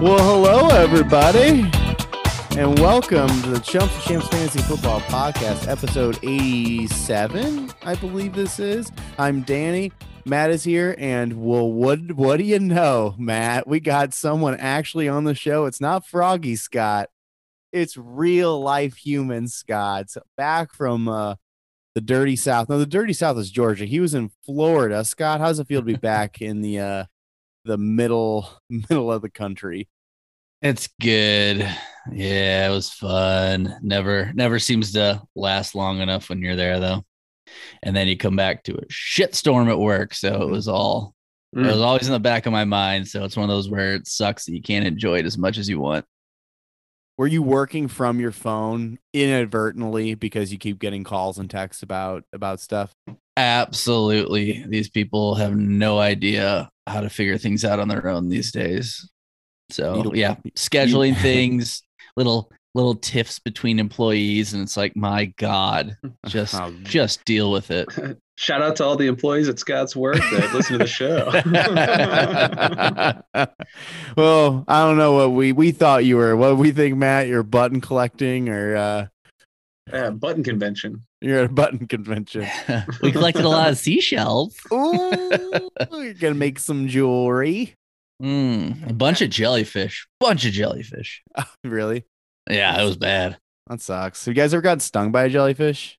Well, hello, everybody, and welcome to the Chumps of Champs Fantasy Football Podcast, episode 87, I believe this is. I'm Danny. Matt is here, and well, what what do you know, Matt? We got someone actually on the show. It's not Froggy Scott, it's real life human Scott, back from uh, the dirty South. Now, the dirty South is Georgia. He was in Florida. Scott, how's it feel to be back in the uh, the middle middle of the country? It's good. Yeah, it was fun. Never never seems to last long enough when you're there though. And then you come back to a shitstorm at work. So it mm-hmm. was all it mm. was always in the back of my mind. So it's one of those where it sucks that you can't enjoy it as much as you want. Were you working from your phone inadvertently because you keep getting calls and texts about about stuff? Absolutely. These people have no idea how to figure things out on their own these days. So yeah, scheduling things, little little tiffs between employees, and it's like, my God, just Oh. just deal with it. Shout out to all the employees at Scott's Work that listen to the show. well, I don't know what we we thought you were. What we think, Matt? You're button collecting, or uh, yeah, button convention. you're at a button convention. we collected a lot of seashells. Ooh, you're gonna make some jewelry. Mm, a bunch of jellyfish. Bunch of jellyfish. really? Yeah, it was bad. That sucks. Have you guys ever got stung by a jellyfish?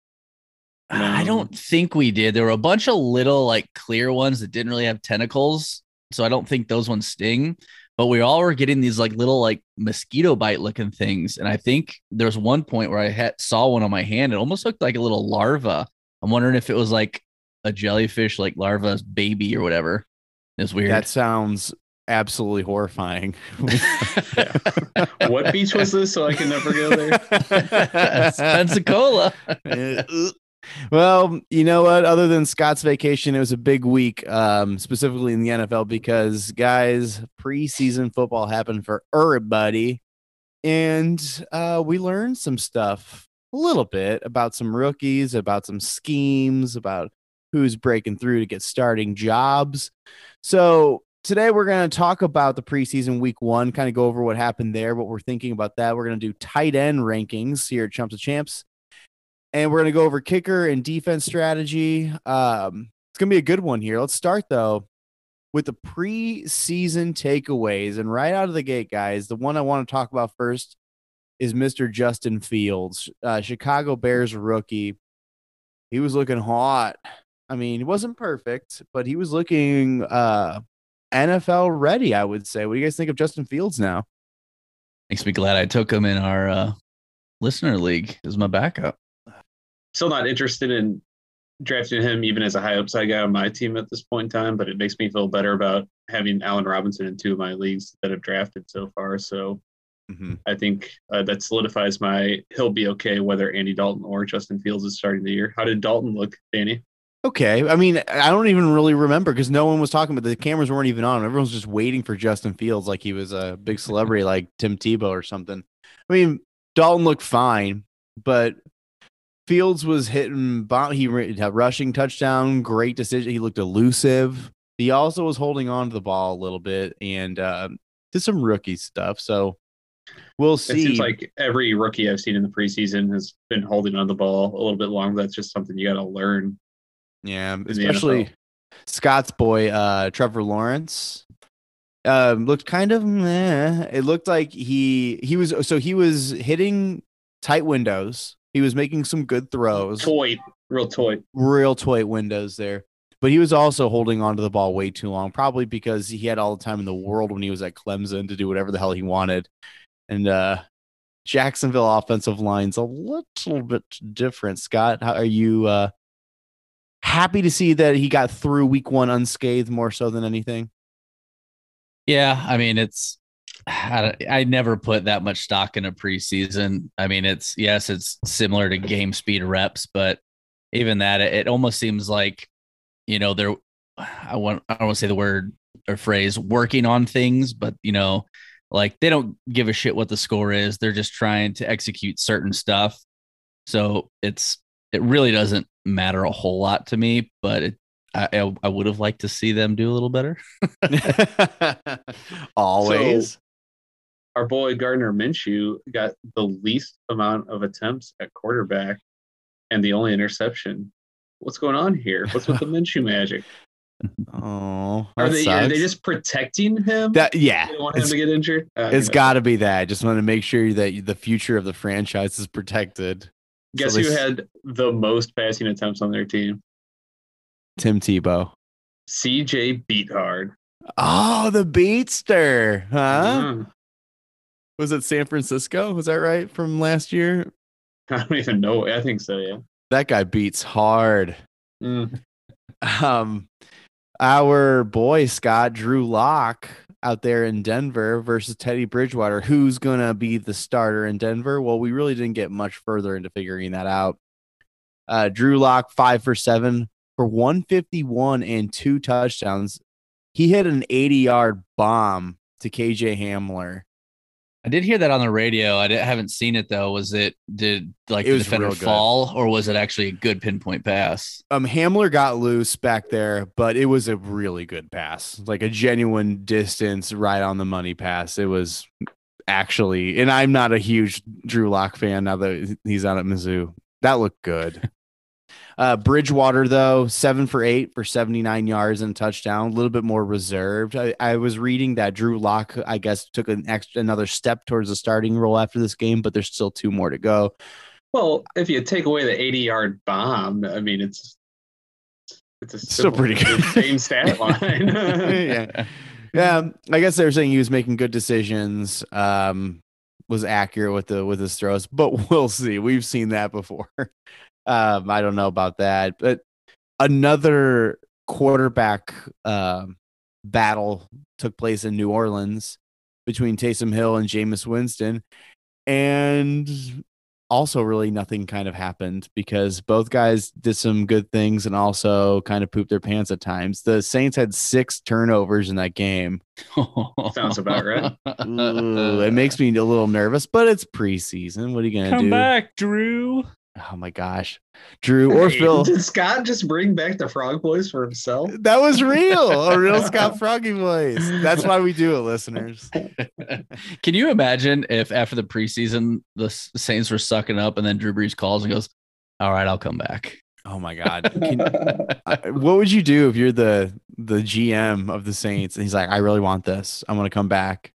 I don't think we did. There were a bunch of little like clear ones that didn't really have tentacles. So I don't think those ones sting. But we all were getting these like little like mosquito bite looking things. And I think there was one point where I had, saw one on my hand. It almost looked like a little larva. I'm wondering if it was like a jellyfish, like larva's baby or whatever. It's weird. That sounds absolutely horrifying. What beach was this? So I can never go there. Pensacola. Uh, well, you know what? Other than Scott's vacation, it was a big week, um, specifically in the NFL, because guys, preseason football happened for everybody, and uh, we learned some stuff a little bit about some rookies, about some schemes, about who's breaking through to get starting jobs. So today we're going to talk about the preseason week one, kind of go over what happened there, what we're thinking about that. We're going to do tight end rankings here at Chumps of Champs and we're going to go over kicker and defense strategy. Um, it's going to be a good one here. Let's start though with the preseason takeaways. And right out of the gate, guys, the one I want to talk about first is Mr. Justin Fields, uh, Chicago Bears rookie. He was looking hot. I mean, he wasn't perfect, but he was looking uh, NFL ready, I would say. What do you guys think of Justin Fields now? Makes me glad I took him in our uh, listener league as my backup. Still not interested in drafting him even as a high upside guy on my team at this point in time, but it makes me feel better about having Allen Robinson in two of my leagues that have drafted so far. So Mm-hmm. I think uh, that solidifies my he'll be okay whether Andy Dalton or Justin Fields is starting the year. How did Dalton look, Danny? Okay. I mean, I don't even really remember because no one was talking about the cameras weren't even on. Everyone was just waiting for Justin Fields like he was a big celebrity like Tim Tebow or something. I mean, Dalton looked fine, but Fields was hitting bomb. He had rushing touchdown, great decision. He looked elusive. He also was holding on to the ball a little bit and uh, did some rookie stuff. So we'll It see. seems like every rookie I've seen in the preseason has been holding on the ball a little bit longer. That's just something you got to learn. Yeah, especially Scott's boy, uh, Trevor Lawrence, um, looked kind of meh. It looked like he he was so he was hitting tight windows. He was making some good throws, Toy, real toy. real toy windows there. But he was also holding on to the ball way too long, probably because he had all the time in the world when he was at Clemson to do whatever the hell he wanted. And uh Jacksonville offensive line's a little bit different. Scott, how are you uh happy to see that he got through week one unscathed more so than anything? Yeah, I mean it's I, I never put that much stock in a preseason. I mean it's yes, it's similar to game speed reps, but even that it, it almost seems like you know they're I want I don't want to say the word or phrase working on things, but you know like they don't give a shit what the score is. They're just trying to execute certain stuff. So it's it really doesn't matter a whole lot to me, but it, I I, I would have liked to see them do a little better. Always. Our boy Gardner Minshew got the least amount of attempts at quarterback and the only interception. What's going on here? What's with the Minshew magic? Oh, Are they are they just protecting him? that? Yeah, they want him to get injured. Uh, it's anyway. got to be that. I just want to make sure that the future of the franchise is protected. Guess so who had the most passing attempts on their team? Tim Tebow. CJ Beathard. Oh, the Beatster, huh? Mm. Was it San Francisco? Was that right from last year? I don't even know. I think so. Yeah. That guy beats hard. Mm. Um, our boy Scott Drew Lock out there in Denver versus Teddy Bridgewater. Who's gonna be the starter in Denver? Well, we really didn't get much further into figuring that out. Uh, Drew Lock five for seven for 151 and two touchdowns. He hit an 80 yard bomb to KJ Hamler. I did hear that on the radio. I haven't seen it though. Was it did like It the defender fall, or was it actually a good pinpoint pass? um Hamler got loose back there, but it was a really good pass, like a genuine distance, right on the money pass. It was actually, and I'm not a huge Drew Lock fan now that he's out at Mizzou. That looked good. Uh, Bridgewater though, seven for eight for 79 yards and a touchdown, a little bit more reserved. I, I was reading that Drew Lock, I guess, took an extra another step towards the starting role after this game, but there's still two more to go. Well, if you take away the 80 yard bomb, I mean, it's it's a Still pretty good. Same stat line. yeah. Yeah, I guess they were saying he was making good decisions, um, was accurate with the with his throws, but we'll see. We've seen that before. Um, I don't know about that, but another quarterback um battle took place in New Orleans between Taysom Hill and Jameis Winston, and also really nothing kind of happened because both guys did some good things and also kind of pooped their pants at times. The Saints had six turnovers in that game. Sounds about right. Ooh, it makes me a little nervous, but it's preseason. What are you gonna Come do? Come back, Drew. Oh my gosh, Drew or Hey, Phil. Did Scott just bring back the frog voice for himself? That was real, a real Scott Froggy voice. That's why we do it, listeners. Can you imagine if after the preseason the Saints were sucking up and then Drew Brees calls and goes, "All right, I'll come back." Oh my God, Can- what would you do if you're the the GM of the Saints and he's like, I really want this. I'm gonna come back,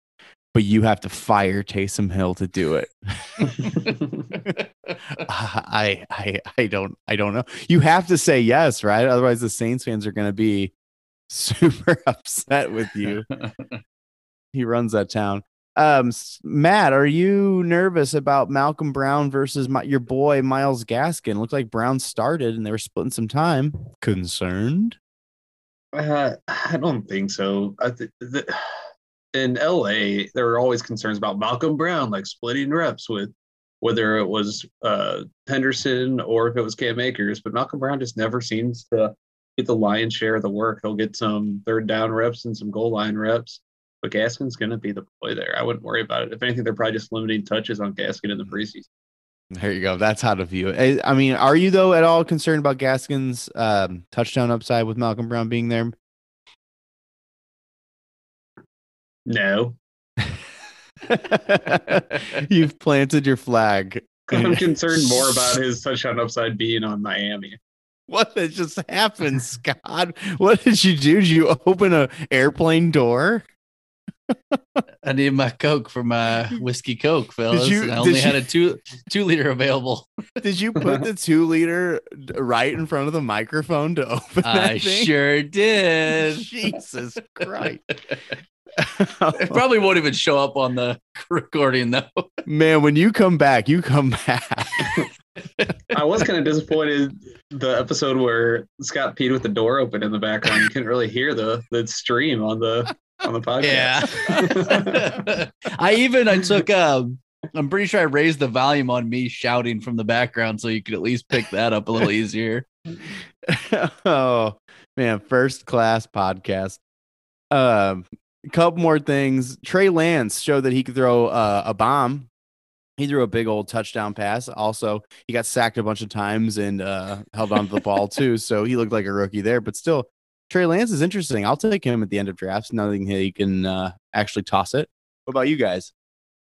but you have to fire Taysom Hill to do it. I I I don't I don't know. You have to say yes, right? Otherwise, the Saints fans are going to be super upset with you. he runs that town. Um, Matt, are you nervous about Malcolm Brown versus my, your boy Myles Gaskin? Looked like Brown started and they were splitting some time. Concerned? Uh, I don't think so. I th- the, in LA, there were always concerns about Malcolm Brown, like splitting reps with whether it was uh, Henderson or if it was Cam Akers. But Malcolm Brown just never seems to get the lion's share of the work. He'll get some third down reps and some goal line reps. But Gaskin's going to be the boy there. I wouldn't worry about it. If anything, they're probably just limiting touches on Gaskin in the preseason. There you go. That's how to view it. I, I mean, are you though at all concerned about Gaskin's um, touchdown upside with Malcolm Brown being there? No, You've planted your flag. I'm concerned more about his touchdown upside being on Miami. What had just happened, Scott? What did you do? Did you open a airplane door? I need my Coke for my whiskey Coke, fellas. you- and I only you- had a two two liter available. Did you put the two liter right in front of the microphone to open that I thing? sure did. Jesus Christ. It probably won't even show up on the recording though. Man, when you come back, you come back. I was kind of disappointed the episode where Scott peed with the door open in the background. You couldn't really hear the the stream on the on the podcast. Yeah. I even I took um I'm pretty sure I raised the volume on me shouting from the background so you could at least pick that up a little easier. oh man, first class podcast. Um, a couple more things. Trey Lance showed that he could throw uh, a bomb. He threw a big old touchdown pass. Also, he got sacked a bunch of times and uh, held on to the ball too. So he looked like a rookie there. But still, Trey Lance is interesting. I'll take him at the end of drafts, Nothing he can uh, actually toss it. What about you guys?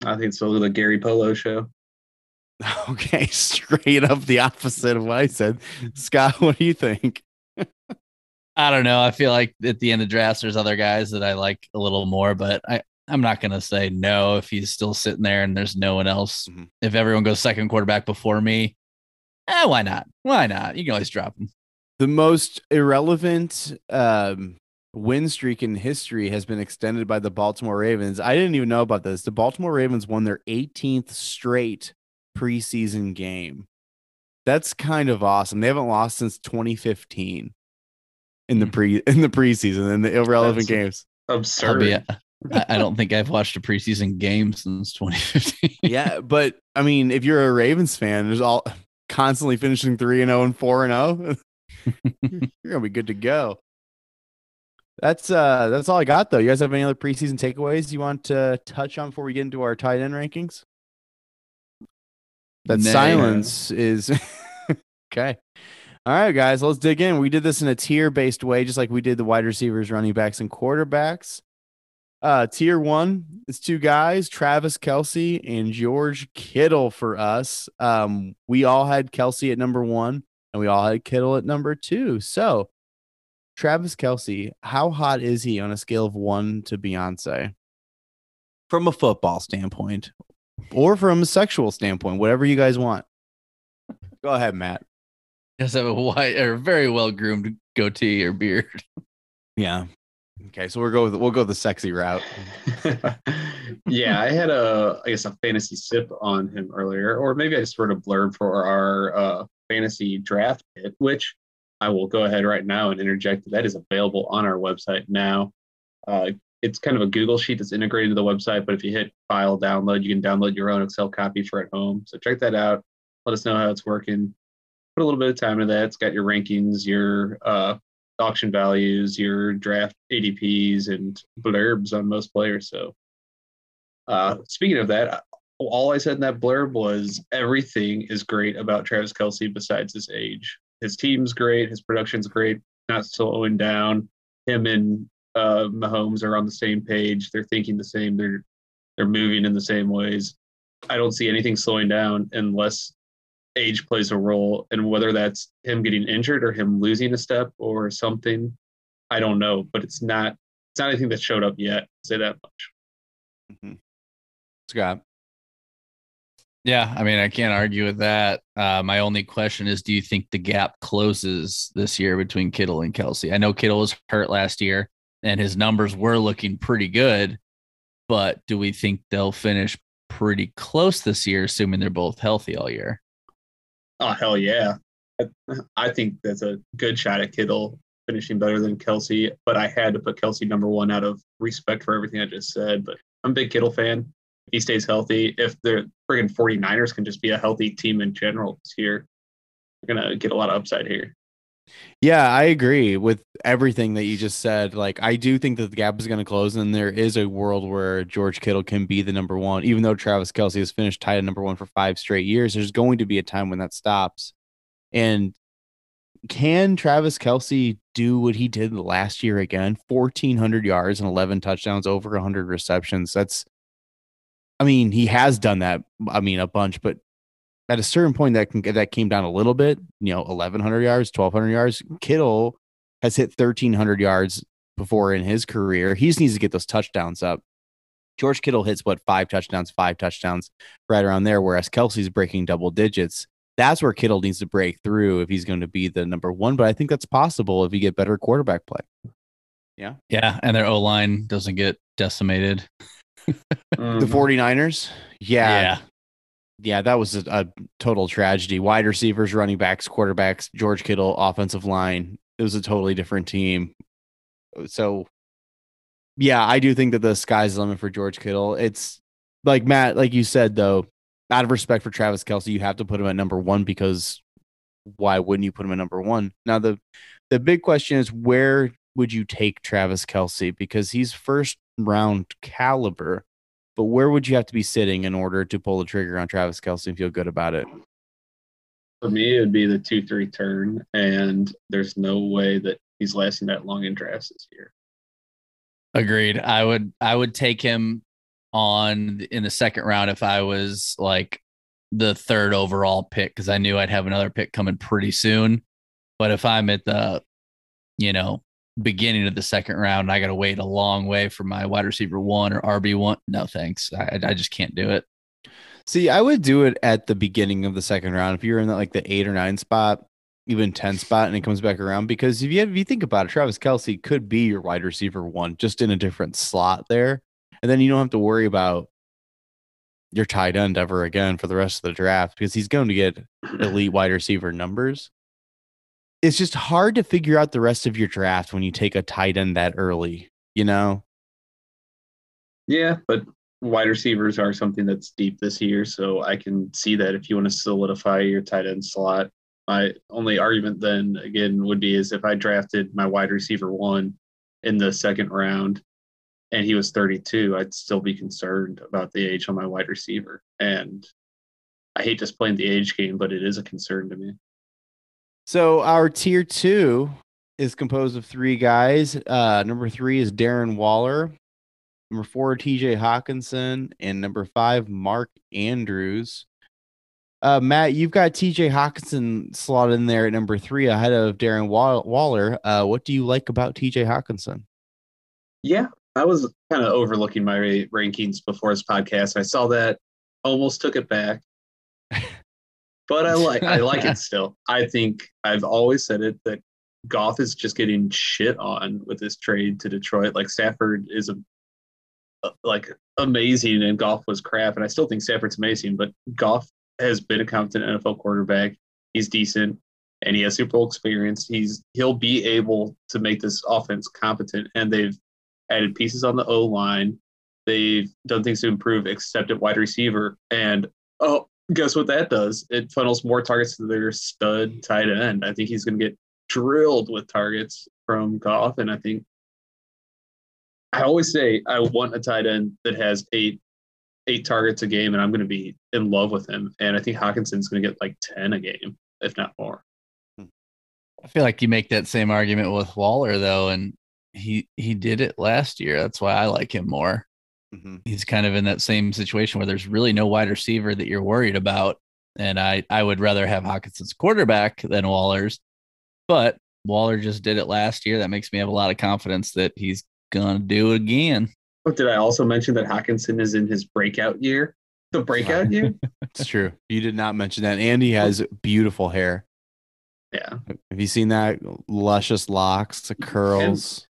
I think it's still the Garoppolo show. Okay, straight up the opposite of what I said. Scott, what do you think? I don't know. I feel like at the end of drafts, there's other guys that I like a little more, but I, I'm not going to say no if he's still sitting there and there's no one else. Mhm. If everyone goes second quarterback before me, eh, why not? Why not? You can always drop him. The most irrelevant um, win streak in history has been extended by the Baltimore Ravens. I didn't even know about this. The Baltimore Ravens won their 18th straight preseason game. That's kind of awesome. They haven't lost since 2015 in the Hmm. pre in the preseason in the irrelevant That's- games. I'll Absurd. be, I I don't think I've watched a preseason game since 2015. yeah, but I mean, if you're a Ravens fan, there's all constantly finishing three and zero and four and zero. You're gonna be good to go. That's uh that's all I got though. You guys have any other preseason takeaways you want to touch on before we get into our tight end rankings? That Nay. silence is okay. All right, guys, let's dig in. We did this in a tier based way, just like we did the wide receivers, running backs, and quarterbacks. Uh, tier one is two guys, Travis Kelce and George Kittle for us. Um, we all had Kelce at number one, and we all had Kittle at number two. So, Travis Kelce, how hot is he on a scale of one to Beyonce? From a football standpoint, or from a sexual standpoint, whatever you guys want. Go ahead, Matt. Just have a white or very well groomed goatee or beard. Yeah. Okay, so we'll go with we'll go the sexy route. yeah, I had a I guess a fantasy sip on him earlier, or maybe I just wrote a blurb for our uh, fantasy draft kit, which I will go ahead right now and interject. That is available on our website now. Uh, it's kind of a Google sheet that's integrated to the website, but if you hit file download, you can download your own Excel copy for at home. So check that out. Let us know how it's working. Put a little bit of time into that. It's got your rankings, your uh, auction values, your draft ADPs, and blurbs on most players. So, uh, speaking of that, all I said in that blurb was everything is great about Travis Kelce besides his age. His team's great, his production's great, not slowing down. Him and uh, Mahomes are on the same page. They're thinking the same. They're they're moving in the same ways. I don't see anything slowing down unless age plays a role, and whether that's him getting injured or him losing a step or something, I don't know. But it's not it's not anything that showed up yet. I'll say that much. Scott. Yeah, I mean, I can't argue with that. Uh, my only question is, do you think the gap closes this year between Kittle and Kelce? I know Kittle was hurt last year, and his numbers were looking pretty good, but do we think they'll finish pretty close this year, assuming they're both healthy all year? Oh hell yeah! I, I think that's a good shot at Kittle finishing better than Kelce, but I had to put Kelce number one out of respect for everything I just said. But I'm a big Kittle fan. If he stays healthy, if the friggin' 49ers can just be a healthy team in general this year, we're gonna get a lot of upside here. Yeah, I agree with everything that you just said. Like, I do think that the gap is going to close, and there is a world where George Kittle can be the number one, even though Travis Kelce has finished tied at number one for five straight years. There's going to be a time when that stops. And can Travis Kelce do what he did last year again? 1,400 yards and 11 touchdowns, over 100 receptions. That's, I mean, he has done that. I mean, a bunch, but at a certain point that can that came down a little bit, you know, 1100 yards, 1200 yards. Kittle has hit 1300 yards before in his career. He just needs to get those touchdowns up. George Kittle hits what five touchdowns, five touchdowns, right around there, whereas Kelce's breaking double digits. That's where Kittle needs to break through if he's going to be the number one. But I think that's possible if you get better quarterback play. Yeah, Yeah. and their O line doesn't get decimated. Mm-hmm. The 49ers, yeah, yeah. Yeah, that was a, a total tragedy. Wide receivers, running backs, quarterbacks, George Kittle, offensive line. It was a totally different team. So, yeah, I do think that the sky's the limit for George Kittle. It's like Matt, like you said, though, out of respect for Travis Kelce, you have to put him at number one because why wouldn't you put him at number one? Now, the the big question is where would you take Travis Kelce? Because he's first round caliber, but where would you have to be sitting in order to pull the trigger on Travis Kelce and feel good about it? For me, it would be the two three turn, and there's no way that he's lasting that long in drafts this year. Agreed. I would I would take him on in the second round if I was like the third overall pick because I knew I'd have another pick coming pretty soon. But if I'm at the, you know, beginning of the second round, I got to wait a long way for my wide receiver one or RB one. No thanks, I I just can't do it. See, I would do it at the beginning of the second round if you're in like the eight or nine spot, even ten spot, and it comes back around. Because if you have, if you think about it, Travis Kelce could be your wide receiver one, just in a different slot there, and then you don't have to worry about your tight end ever again for the rest of the draft because he's going to get elite wide receiver numbers. It's just hard to figure out the rest of your draft when you take a tight end that early, you know? Yeah, but wide receivers are something that's deep this year, so I can see that if you want to solidify your tight end slot. My only argument then again would be is if I drafted my wide receiver one in the second round and he was 32, I'd still be concerned about the age on my wide receiver. And I hate just playing the age game, but it is a concern to me. So our tier two is composed of three guys. Uh, number three is Darren Waller. Number four, TJ Hockenson. And number five, Mark Andrews. Uh, Matt, you've got TJ Hockenson slotted in there at number three ahead of Darren Waller. Uh, what do you like about TJ Hockenson? Yeah, I was kind of overlooking my rankings before this podcast. I saw that, almost took it back, but I like I like it still. I think I've always said it that Goff is just getting shit on with this trade to Detroit. Like Stafford is a, a like amazing, and Goff was crap, and I still think Stafford's amazing, but Goff has been a competent NFL quarterback. He's decent and he has Super Bowl experience. He's he'll be able to make this offense competent, and they've added pieces on the O line. They've done things to improve, except at wide receiver. And oh, guess what that does? It funnels more targets to their stud tight end. I think he's going to get drilled with targets from Goff. And I think I always say I want a tight end that has eight eight targets a game, and I'm going to be in love with him. And I think Hockenson's going to get like ten a game, if not more. I feel like you make that same argument with Waller though, and he he did it last year. That's why I like him more. Mm-hmm. He's kind of in that same situation where there's really no wide receiver that you're worried about, and I I would rather have Hockenson's quarterback than Waller's, but Waller just did it last year. That makes me have a lot of confidence that he's gonna do it again. But did I also mention that Hockenson is in his breakout year? The breakout year? it's true. You did not mention that. Andy has beautiful hair. Yeah. Have you seen that? Luscious locks, the curls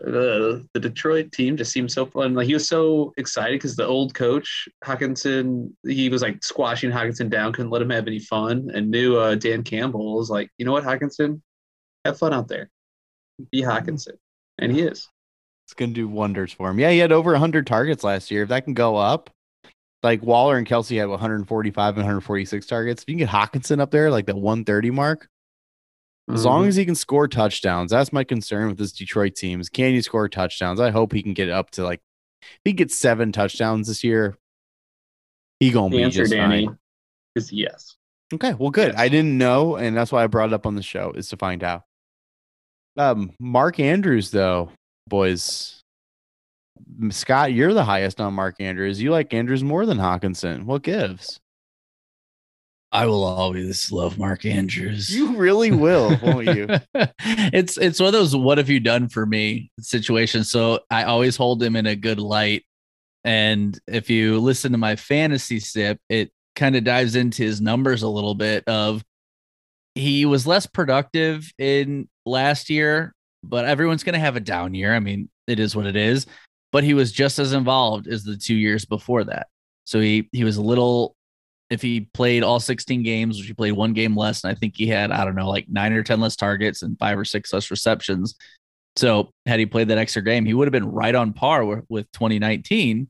the the Detroit team just seemed so fun. Like he was so excited because the old coach Hockenson, he was like squashing Hockenson down, couldn't let him have any fun, and knew uh, Dan Campbell was like, you know what, Hockenson, have fun out there, be Hockenson, and he is. It's gonna do wonders for him. Yeah, he had over 100 targets last year. If that can go up, like Waller and Kelce had 145 and 146 targets. If you can get Hockenson up there, like the 130 mark, as long mm-hmm. as he can score touchdowns, that's my concern with this Detroit team. Is can he score touchdowns? I hope he can get up to like if he gets seven touchdowns this year, he gonna the be answer, just Danny, fine. Is yes. Okay, well, good. Yes. I didn't know, and that's why I brought it up on the show is to find out. Um, Mark Andrews, though, boys. Scott, you're the highest on Mark Andrews. You like Andrews more than Hockenson. What gives? I will always love Mark Andrews. You really will, won't you? it's it's one of those what have you done for me situations. So I always hold him in a good light. And if you listen to my fantasy sip, it kind of dives into his numbers a little bit of he was less productive in last year, but everyone's going to have a down year. I mean, it is what it is, but he was just as involved as the 2 years before that. So he he was a little if he played all 16 games, which he played one game less, and I think he had, I don't know, like nine or 10 less targets and five or six less receptions. So had he played that extra game, he would have been right on par with, with 2019.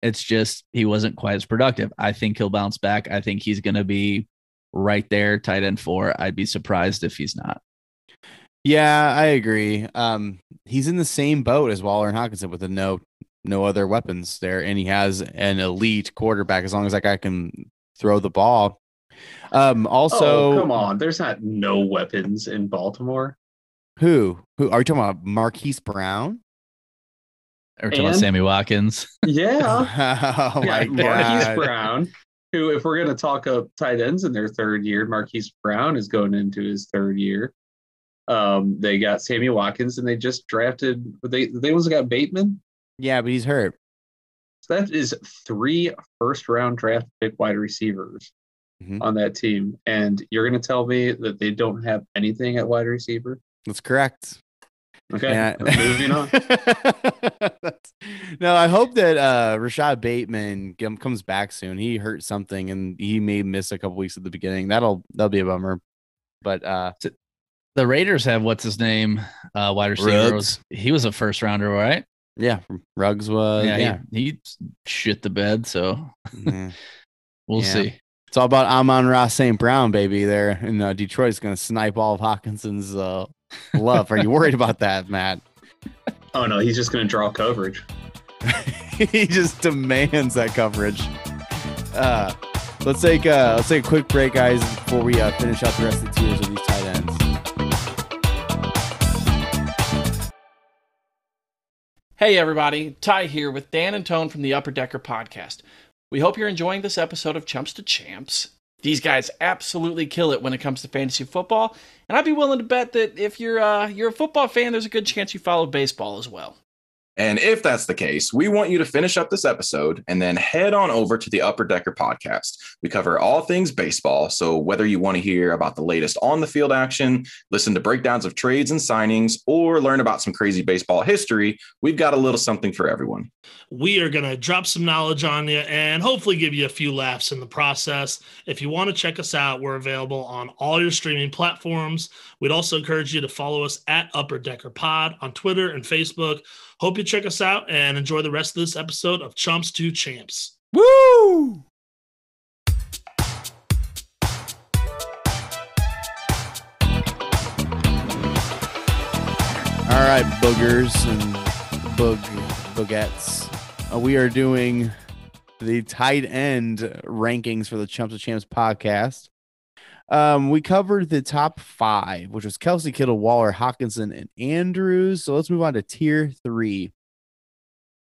It's just he wasn't quite as productive. I think he'll bounce back. I think he's going to be right there, tight end four. I'd be surprised if he's not. Yeah, I agree. Um, he's in the same boat as Waller and Hockenson with no no other weapons there, and he has an elite quarterback. As long as that guy can throw the ball. Um, also, oh, come on, there's not no weapons in Baltimore. Who? Who are you talking about? Marquise Brown? Or talking about Sammy Watkins. Yeah. oh my Yeah, Marquise god. Brown, who, if we're going to talk up tight ends in their third year, Marquise Brown is going into his third year. Um, they got Sammy Watkins, and they just drafted. They they also got Bateman. Yeah, but he's hurt. So that is three first round draft pick wide receivers Mhm. on that team, and you're going to tell me that they don't have anything at wide receiver? That's correct. Okay, Yeah. moving on. That's- no, I hope that uh Rashod Bateman comes back soon. He hurt something and he may miss a couple weeks at the beginning. That'll that'll be a bummer. But uh The Raiders have what's his name? Uh wide receiver. Was, he was a first rounder, right? Yeah, Ruggs was yeah, yeah. He, he shit the bed, so yeah. we'll Yeah. see. It's all about Amon Ross St. Brown, baby. There in uh, Detroit's going to snipe all of Hockenson's uh, love. Are you worried about that, Matt? Oh no, he's just going to draw coverage. he just demands that coverage. Uh, let's take uh, let's take a quick break, guys, before we uh, finish out the rest of the tiers of these Hey everybody, Ty here with Dan and Tone from the Upper Decker Podcast. We hope you're enjoying this episode of Chumps to Champs. These guys absolutely kill it when it comes to fantasy football, and I'd be willing to bet that if you're uh, you're a football fan, there's a good chance you follow baseball as well. And if that's the case, we want you to finish up this episode and then head on over to the Upper Decker podcast. We cover all things baseball. So whether you want to hear about the latest on the field action, listen to breakdowns of trades and signings, or learn about some crazy baseball history, we've got a little something for everyone. we are going to drop some knowledge on you and hopefully give you a few laughs in the process. If you want to check us out, we're available on all your streaming platforms. We'd also encourage you to follow us at Upper Decker Pod on Twitter and Facebook. Hope you check us out and enjoy the rest of this episode of Chumps to Champs. Woo! All right, boogers and boog boogettes. Uh, we are doing the tight end rankings for the Chumps of Champs podcast. Um, we covered the top five, which was Kelce Kittle, Waller, Hockenson, and Andrews. So let's move on to tier three.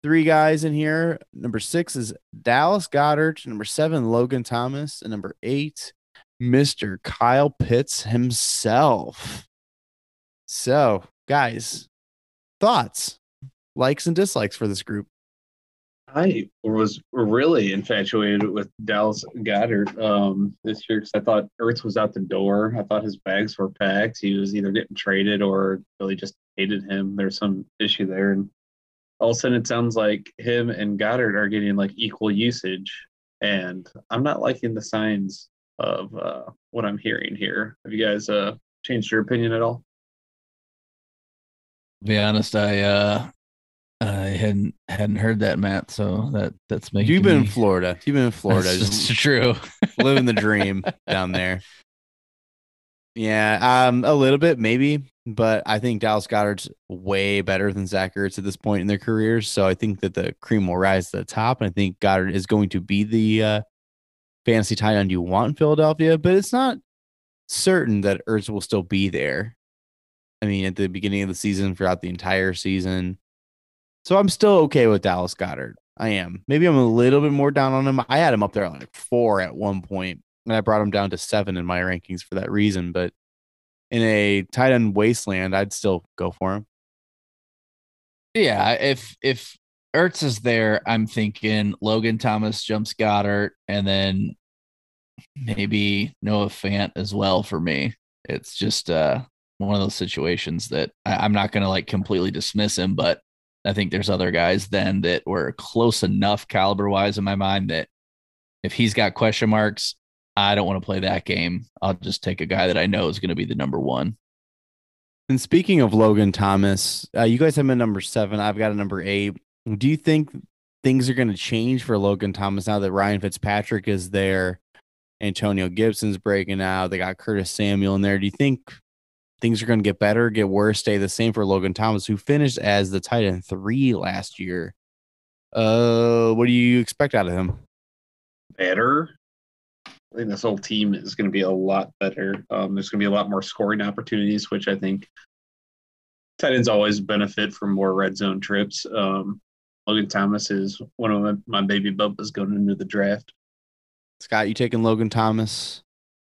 Three guys in here. Number six is Dallas Goedert. Number seven, Logan Thomas. And number eight, Mr. Kyle Pitts himself. So, guys, thoughts, likes, and dislikes for this group. I was really infatuated with Dallas Goedert um, this year because I thought Ertz was out the door. I thought his bags were packed. He was either getting traded or really just hated him. There's some issue there, and all of a sudden it sounds like him and Goedert are getting like equal usage, and I'm not liking the signs of uh, what I'm hearing here. Have you guys uh, changed your opinion at all? To be honest, I uh I hadn't hadn't heard that, Matt. So that that's making You've been in Florida. You've been in Florida, That's just just true. living the dream down there. Yeah, um, a little bit maybe, but I think Dallas Goedert's way better than Zach Ertz at this point in their careers. So I think that the cream will rise to the top, and I think Goedert is going to be the uh, fantasy tight end you want in Philadelphia. But it's not certain that Ertz will still be there. I mean, at the beginning of the season, throughout the entire season. So I'm still okay with Dallas Goedert. I am. Maybe I'm a little bit more down on him. I had him up there at like four at one point, and I brought him down to seven in my rankings for that reason. But in a tight end wasteland, I'd still go for him. Yeah, if if Ertz is there, I'm thinking Logan Thomas jumps Goedert, and then maybe Noah Fant as well for me. It's just uh one of those situations that I, I'm not gonna like completely dismiss him, but I think there's other guys then that were close enough caliber wise in my mind that if he's got question marks, I don't want to play that game. I'll just take a guy that I know is going to be the number one. And speaking of Logan Thomas, uh, you guys have at number seven. I've got a number eight. Do you think things are going to change for Logan Thomas now that Ryan Fitzpatrick is there? Antonio Gibson's breaking out. They got Curtis Samuel in there. Do you think things are going to get better, get worse, stay the same for Logan Thomas, who finished as the tight end three last year? Uh, what do you expect out of him? better. I think this whole team is going to be a lot better. Um, there's going to be a lot more scoring opportunities, which I think tight ends always benefit from more red zone trips. Um, Logan Thomas is one of my, my baby bumpers going into the draft. Scott, you taking Logan Thomas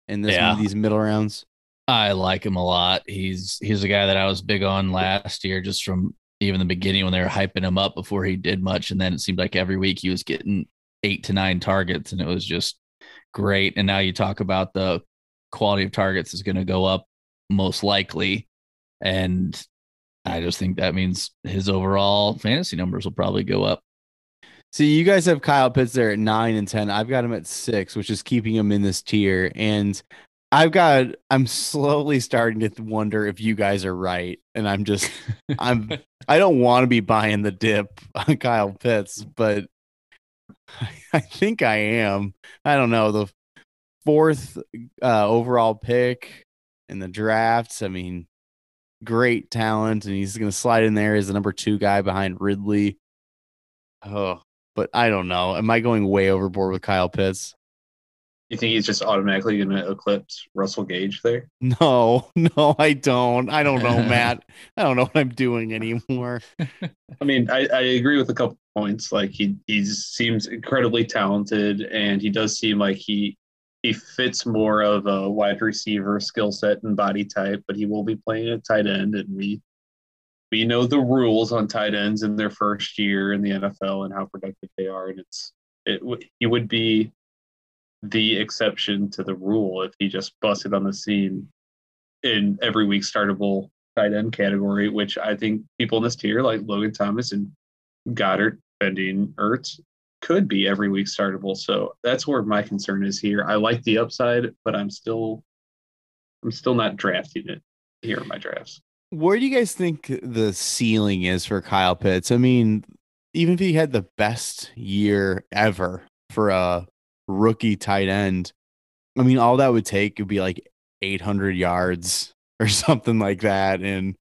in this Yeah. these middle rounds? I like him a lot. He's he's a guy that I was big on last year, just from even the beginning when they were hyping him up before he did much, and then it seemed like every week he was getting eight to nine targets, and it was just great. And now you talk about the quality of targets is going to go up most likely, and I just think that means his overall fantasy numbers will probably go up. See, you guys have Kyle Pitts there at nine and ten. I've got him at six, which is keeping him in this tier. And I've got I'm slowly starting to wonder if you guys are right. And I'm just I'm I don't want to be buying the dip on Kyle Pitts, but I think I am. I don't know. The fourth uh overall pick in the drafts. I mean, great talent, and he's gonna slide in there as the number two guy behind Ridley. Oh, but I don't know. Am I going way overboard with Kyle Pitts? You think he's just automatically going to eclipse Russell Gage there? No, no, I don't. I don't know, Matt. I don't know what I'm doing anymore. I mean, I, I agree with a couple points. Like he he seems incredibly talented, and he does seem like he he fits more of a wide receiver skill set and body type. But he will be playing at tight end, and we we know the rules on tight ends in their first year in the NFL and how productive they are, and it's it he would be the exception to the rule if he just busted on the scene in every week startable tight end category, which I think people in this tier like Logan Thomas and Goedert, Bending, Ertz could be every week startable. So that's where my concern is here. I like the upside, but I'm still I'm still not drafting it here in my drafts. Where do you guys think the ceiling is for Kyle Pitts? I mean, even if he had the best year ever for a rookie tight end, I mean, all that would take would be like 800 yards or something like that and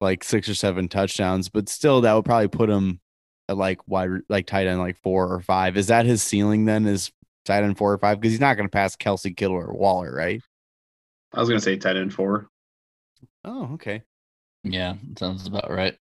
like six or seven touchdowns. But still, that would probably put him at like wide, like tight end, like four or five. Is that his ceiling then? Is tight end four or five? Because he's not going to pass Kelce Kittle or Waller, right? I was gonna say tight end four. Oh, okay. Yeah, sounds about right.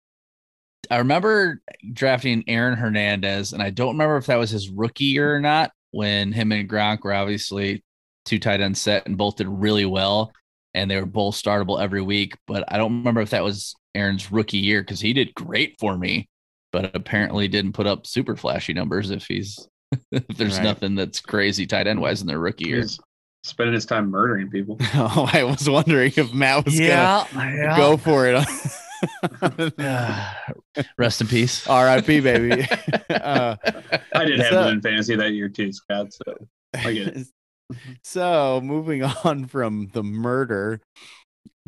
I remember drafting Aaron Hernandez, and I don't remember if that was his rookie year or not. When him and Gronk were obviously two tight end set and both did really well, and they were both startable every week. But I don't remember if that was Aaron's rookie year because he did great for me, but apparently didn't put up super flashy numbers if he's if there's Right. nothing that's crazy tight end wise in their rookie year. He's spending his time murdering people. Oh, I was wondering if Matt was gonna go for it. Rest in peace. R.I.P. baby. uh, I did have So- him in fantasy that year too, Scott. So I get it. so moving on from the murder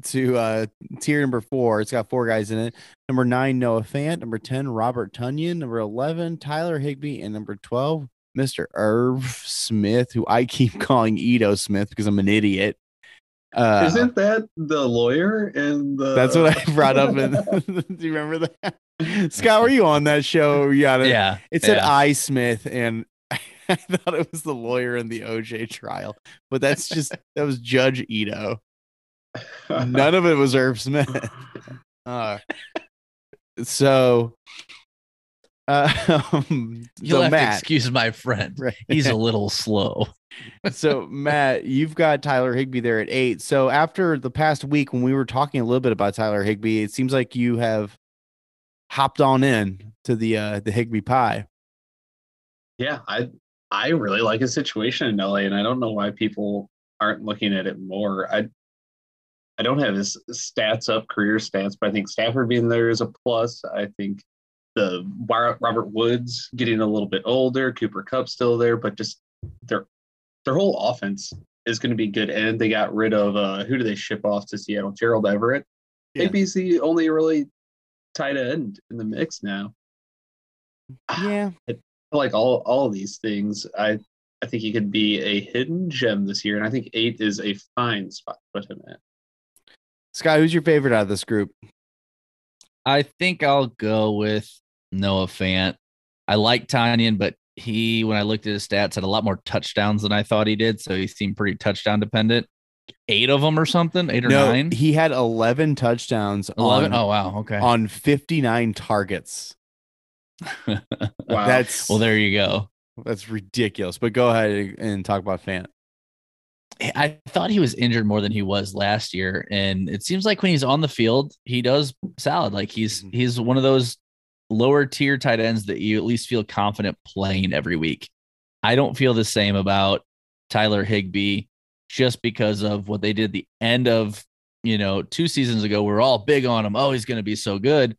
to uh tier number four. It's got four guys in it. Number nine, Noah Fant. Number 10, Robert Tonyan. Number 11, Tyler Higbee. And number 12, Mr. Irv Smith, who I keep calling Ito Smith because I'm an idiot. Uh, Isn't that the lawyer and the? that's what I brought up. In, do you remember that? Scott, were you on that show? You got it. Yeah. It said yeah. I Smith, and I thought it was the lawyer in the OJ trial, but that's just that was Judge Ito. None of it was Irv Smith. Uh, so, uh, um, You'll so have to excuse my friend. right? He's a little slow. So Matt, you've got Tyler Higbee there at eight. So after the past week, when we were talking a little bit about Tyler Higbee, it seems like you have hopped on in to the uh, the Higbee pie. yeah, I I really like his situation in LA, and I don't know why people aren't looking at it more. I I don't have his stats up, career stats, but I think Stafford being there is a plus. I think the Robert Woods getting a little bit older, Cooper Kupp still there, but just their their whole offense is going to be good. And they got rid of uh, who do they ship off to Seattle? Gerald Everett. Yeah. Maybe only really tight end in the mix now. Yeah, I like all all of these things. I I think he could be a hidden gem this year, and I think eight is a fine spot to put him at. Scott, who's your favorite out of this group? I think I'll go with Noah Fant. I like Tonyan, but he, when I looked at his stats, had a lot more touchdowns than I thought he did. So he seemed pretty touchdown dependent. Eight of them or something, eight or no, nine. he had 11 touchdowns 11. on, Oh, wow. Okay. on 59 targets. Wow. That's well, there you go. that's ridiculous. But go ahead and talk about Fant. I thought he was injured more than he was last year, and it seems like when he's on the field, he does solid. Like he's Mhm. he's one of those lower tier tight ends that you at least feel confident playing every week. I don't feel the same about Tyler Higbee just because of what they did the end of you know two seasons ago. We're all big on him. Oh, he's going to be so good,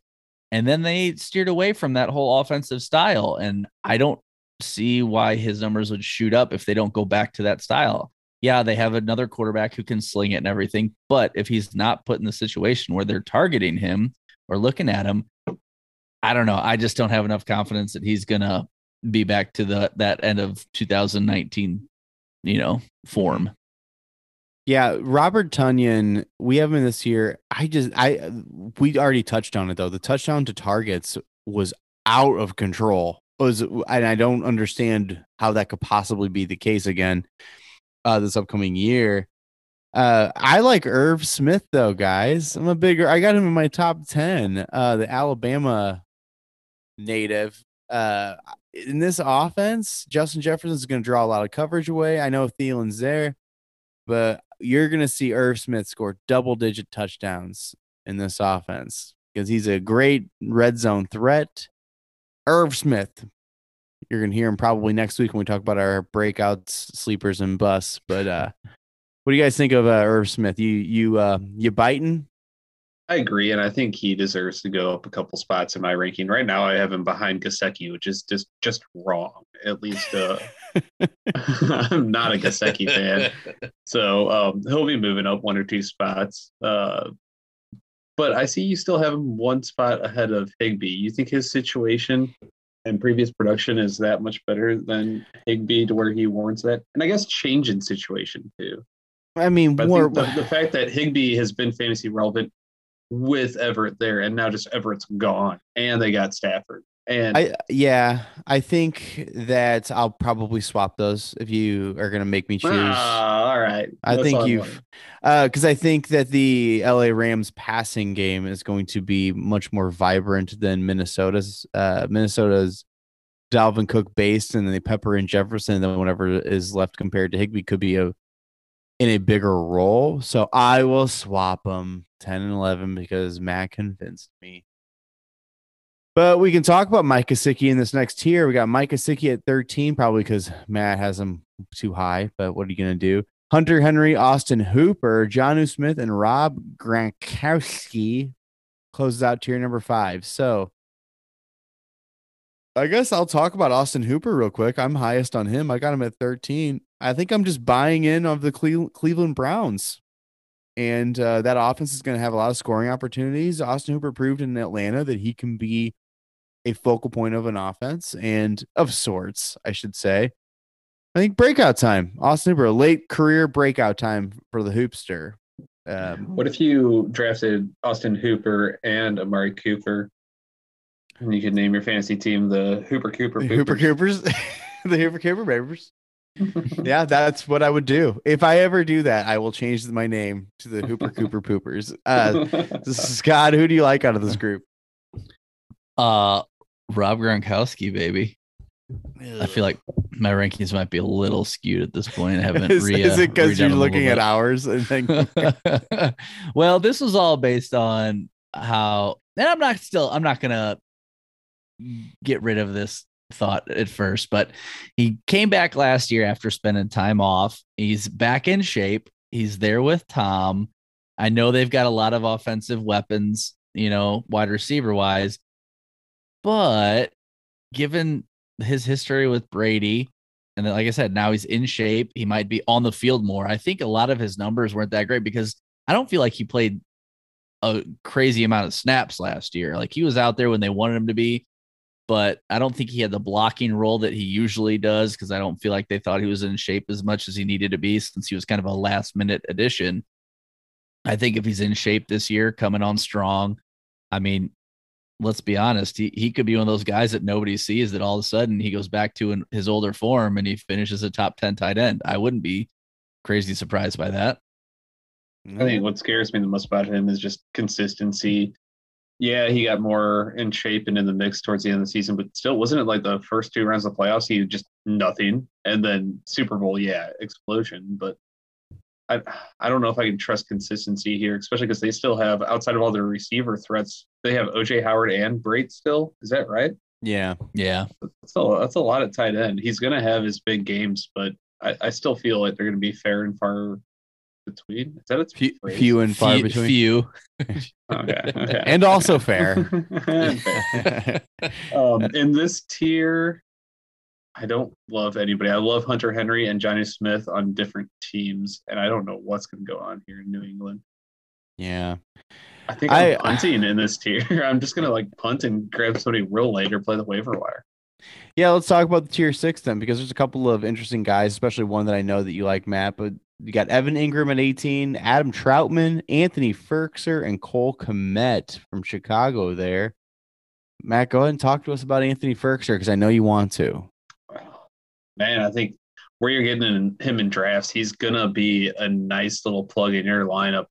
and then they steered away from that whole offensive style, and I don't see why his numbers would shoot up if they don't go back to that style yeah, they have another quarterback who can sling it and everything. But if he's not put in the situation where they're targeting him or looking at him, I don't know. I just don't have enough confidence that he's gonna be back to the that end of 2019, you know, form. Yeah, Robert Tonyan, we have him this year. I just I we already touched on it though. The touchdown to targets was out of control. Was and I don't understand how that could possibly be the case again uh this upcoming year. Uh I like Irv Smith though, guys. I'm a bigger I got him in my top 10. Uh the Alabama native. Uh in this offense, Justin Jefferson is going to draw a lot of coverage away. I know Thielen's there, but you're going to see Irv Smith score double digit touchdowns in this offense because he's a great red zone threat. Irv Smith, you're going to hear him probably next week when we talk about our breakouts, sleepers, and busts. But uh, what do you guys think of uh, Irv Smith? You you uh, you biting? I agree, and I think he deserves to go up a couple spots in my ranking. Right now, I have him behind Gesicki, which is just just wrong. At least uh, I'm not a Gesicki fan, so um, he'll be moving up one or two spots. Uh, but I see you still have him one spot ahead of Higbee. You think his situation and previous production is that much better than Higbee to where he warrants that? And I guess change in situation too. I mean, I the, the fact that Higbee has been fantasy relevant with Everett there, and now just Everett's gone, and they got Stafford, and I yeah, I think that I'll probably swap those if you are going to make me choose. Ah, all right. I That's think you've because I think that the LA Rams passing game is going to be much more vibrant than Minnesota's. Uh, Minnesota's Dalvin Cook based, and then they pepper in Jefferson, and then whatever is left compared to Higbee could be a in a bigger role. So I will swap them ten and eleven because Matt convinced me. But we can talk about Mike Gesicki in this next tier. We got Mike Gesicki at 13, probably because Matt has him too high. But what are you going to do? Hunter Henry, Austin Hooper, Jonnu Smith, and Rob Gronkowski closes out tier number five. So I guess I'll talk about Austin Hooper real quick. I'm highest on him. I got him at 13. I think I'm just buying in of the Cleveland Browns. And uh, that offense is going to have a lot of scoring opportunities. Austin Hooper proved in Atlanta that he can be a focal point of an offense and of sorts, I should say. I think breakout time. Austin Hooper, a late career breakout time for the hoopster. Um, What if you drafted Austin Hooper and Amari Cooper? And you could name your fantasy team the Hooper Cooper Hooper Coopers, the Hooper Cooper Papers. Yeah, that's what I would do. If I ever do that, I will change my name to the Hooper Cooper Poopers. Uh, Scott, who do you like out of this group? Uh Rob Gronkowski, baby. I feel like my rankings might be a little skewed at this point. I haven't is, re, is uh, it because you're looking at little ours and think well, this was all based on how, and I'm not still, I'm not gonna get rid of this thought at first, but he came back last year after spending time off. He's back in shape. He's there with Tom. I know they've got a lot of offensive weapons, you know, wide receiver wise, but given his history with Brady, and then, like I said, now he's in shape. He might be on the field more. I think a lot of his numbers weren't that great because I don't feel like he played a crazy amount of snaps last year. Like he was out there when they wanted him to be, but I don't think he had the blocking role that he usually does because I don't feel like they thought he was in shape as much as he needed to be since he was kind of a last minute addition. I think if he's in shape this year, coming on strong, I mean, let's be honest, he, he could be one of those guys that nobody sees that all of a sudden he goes back to an, his older form and he finishes a top 10 tight end. I wouldn't be crazy surprised by that. I think what scares me the most about him is just consistency. Yeah, he got more in shape and in the mix towards the end of the season, but still, wasn't it like the first two rounds of the playoffs? He just nothing, and then Super Bowl, yeah, explosion. But I, I don't know if I can trust consistency here, especially because they still have outside of all their receiver threats, they have OJ Howard and Brate still. Is that right? Yeah. Yeah. That's a, that's a lot at tight end. He's going to have his big games, but I, I still feel like they're going to be fair and far between. Is that a Few, few and far few, between. few. Okay, okay. And also fair. Fair. um, in this tier, I don't love anybody. I love Hunter Henry and Johnny Smith on different teams, and I don't know what's going to go on here in New England. yeah. I think I'm I- punting in this tier. I'm just going to like punt and grab somebody real late or play the waiver wire. Yeah, let's talk about the tier six then, because there's a couple of interesting guys, especially one that I know that you like, Matt. But you got Evan Engram at 18, Adam Trautman, Anthony Firkser, and Cole Kmet from Chicago there. Matt, go ahead and talk to us about Anthony Firkser because I know you want to. Man, I think where you're getting him in drafts, he's gonna be a nice little plug in your lineup.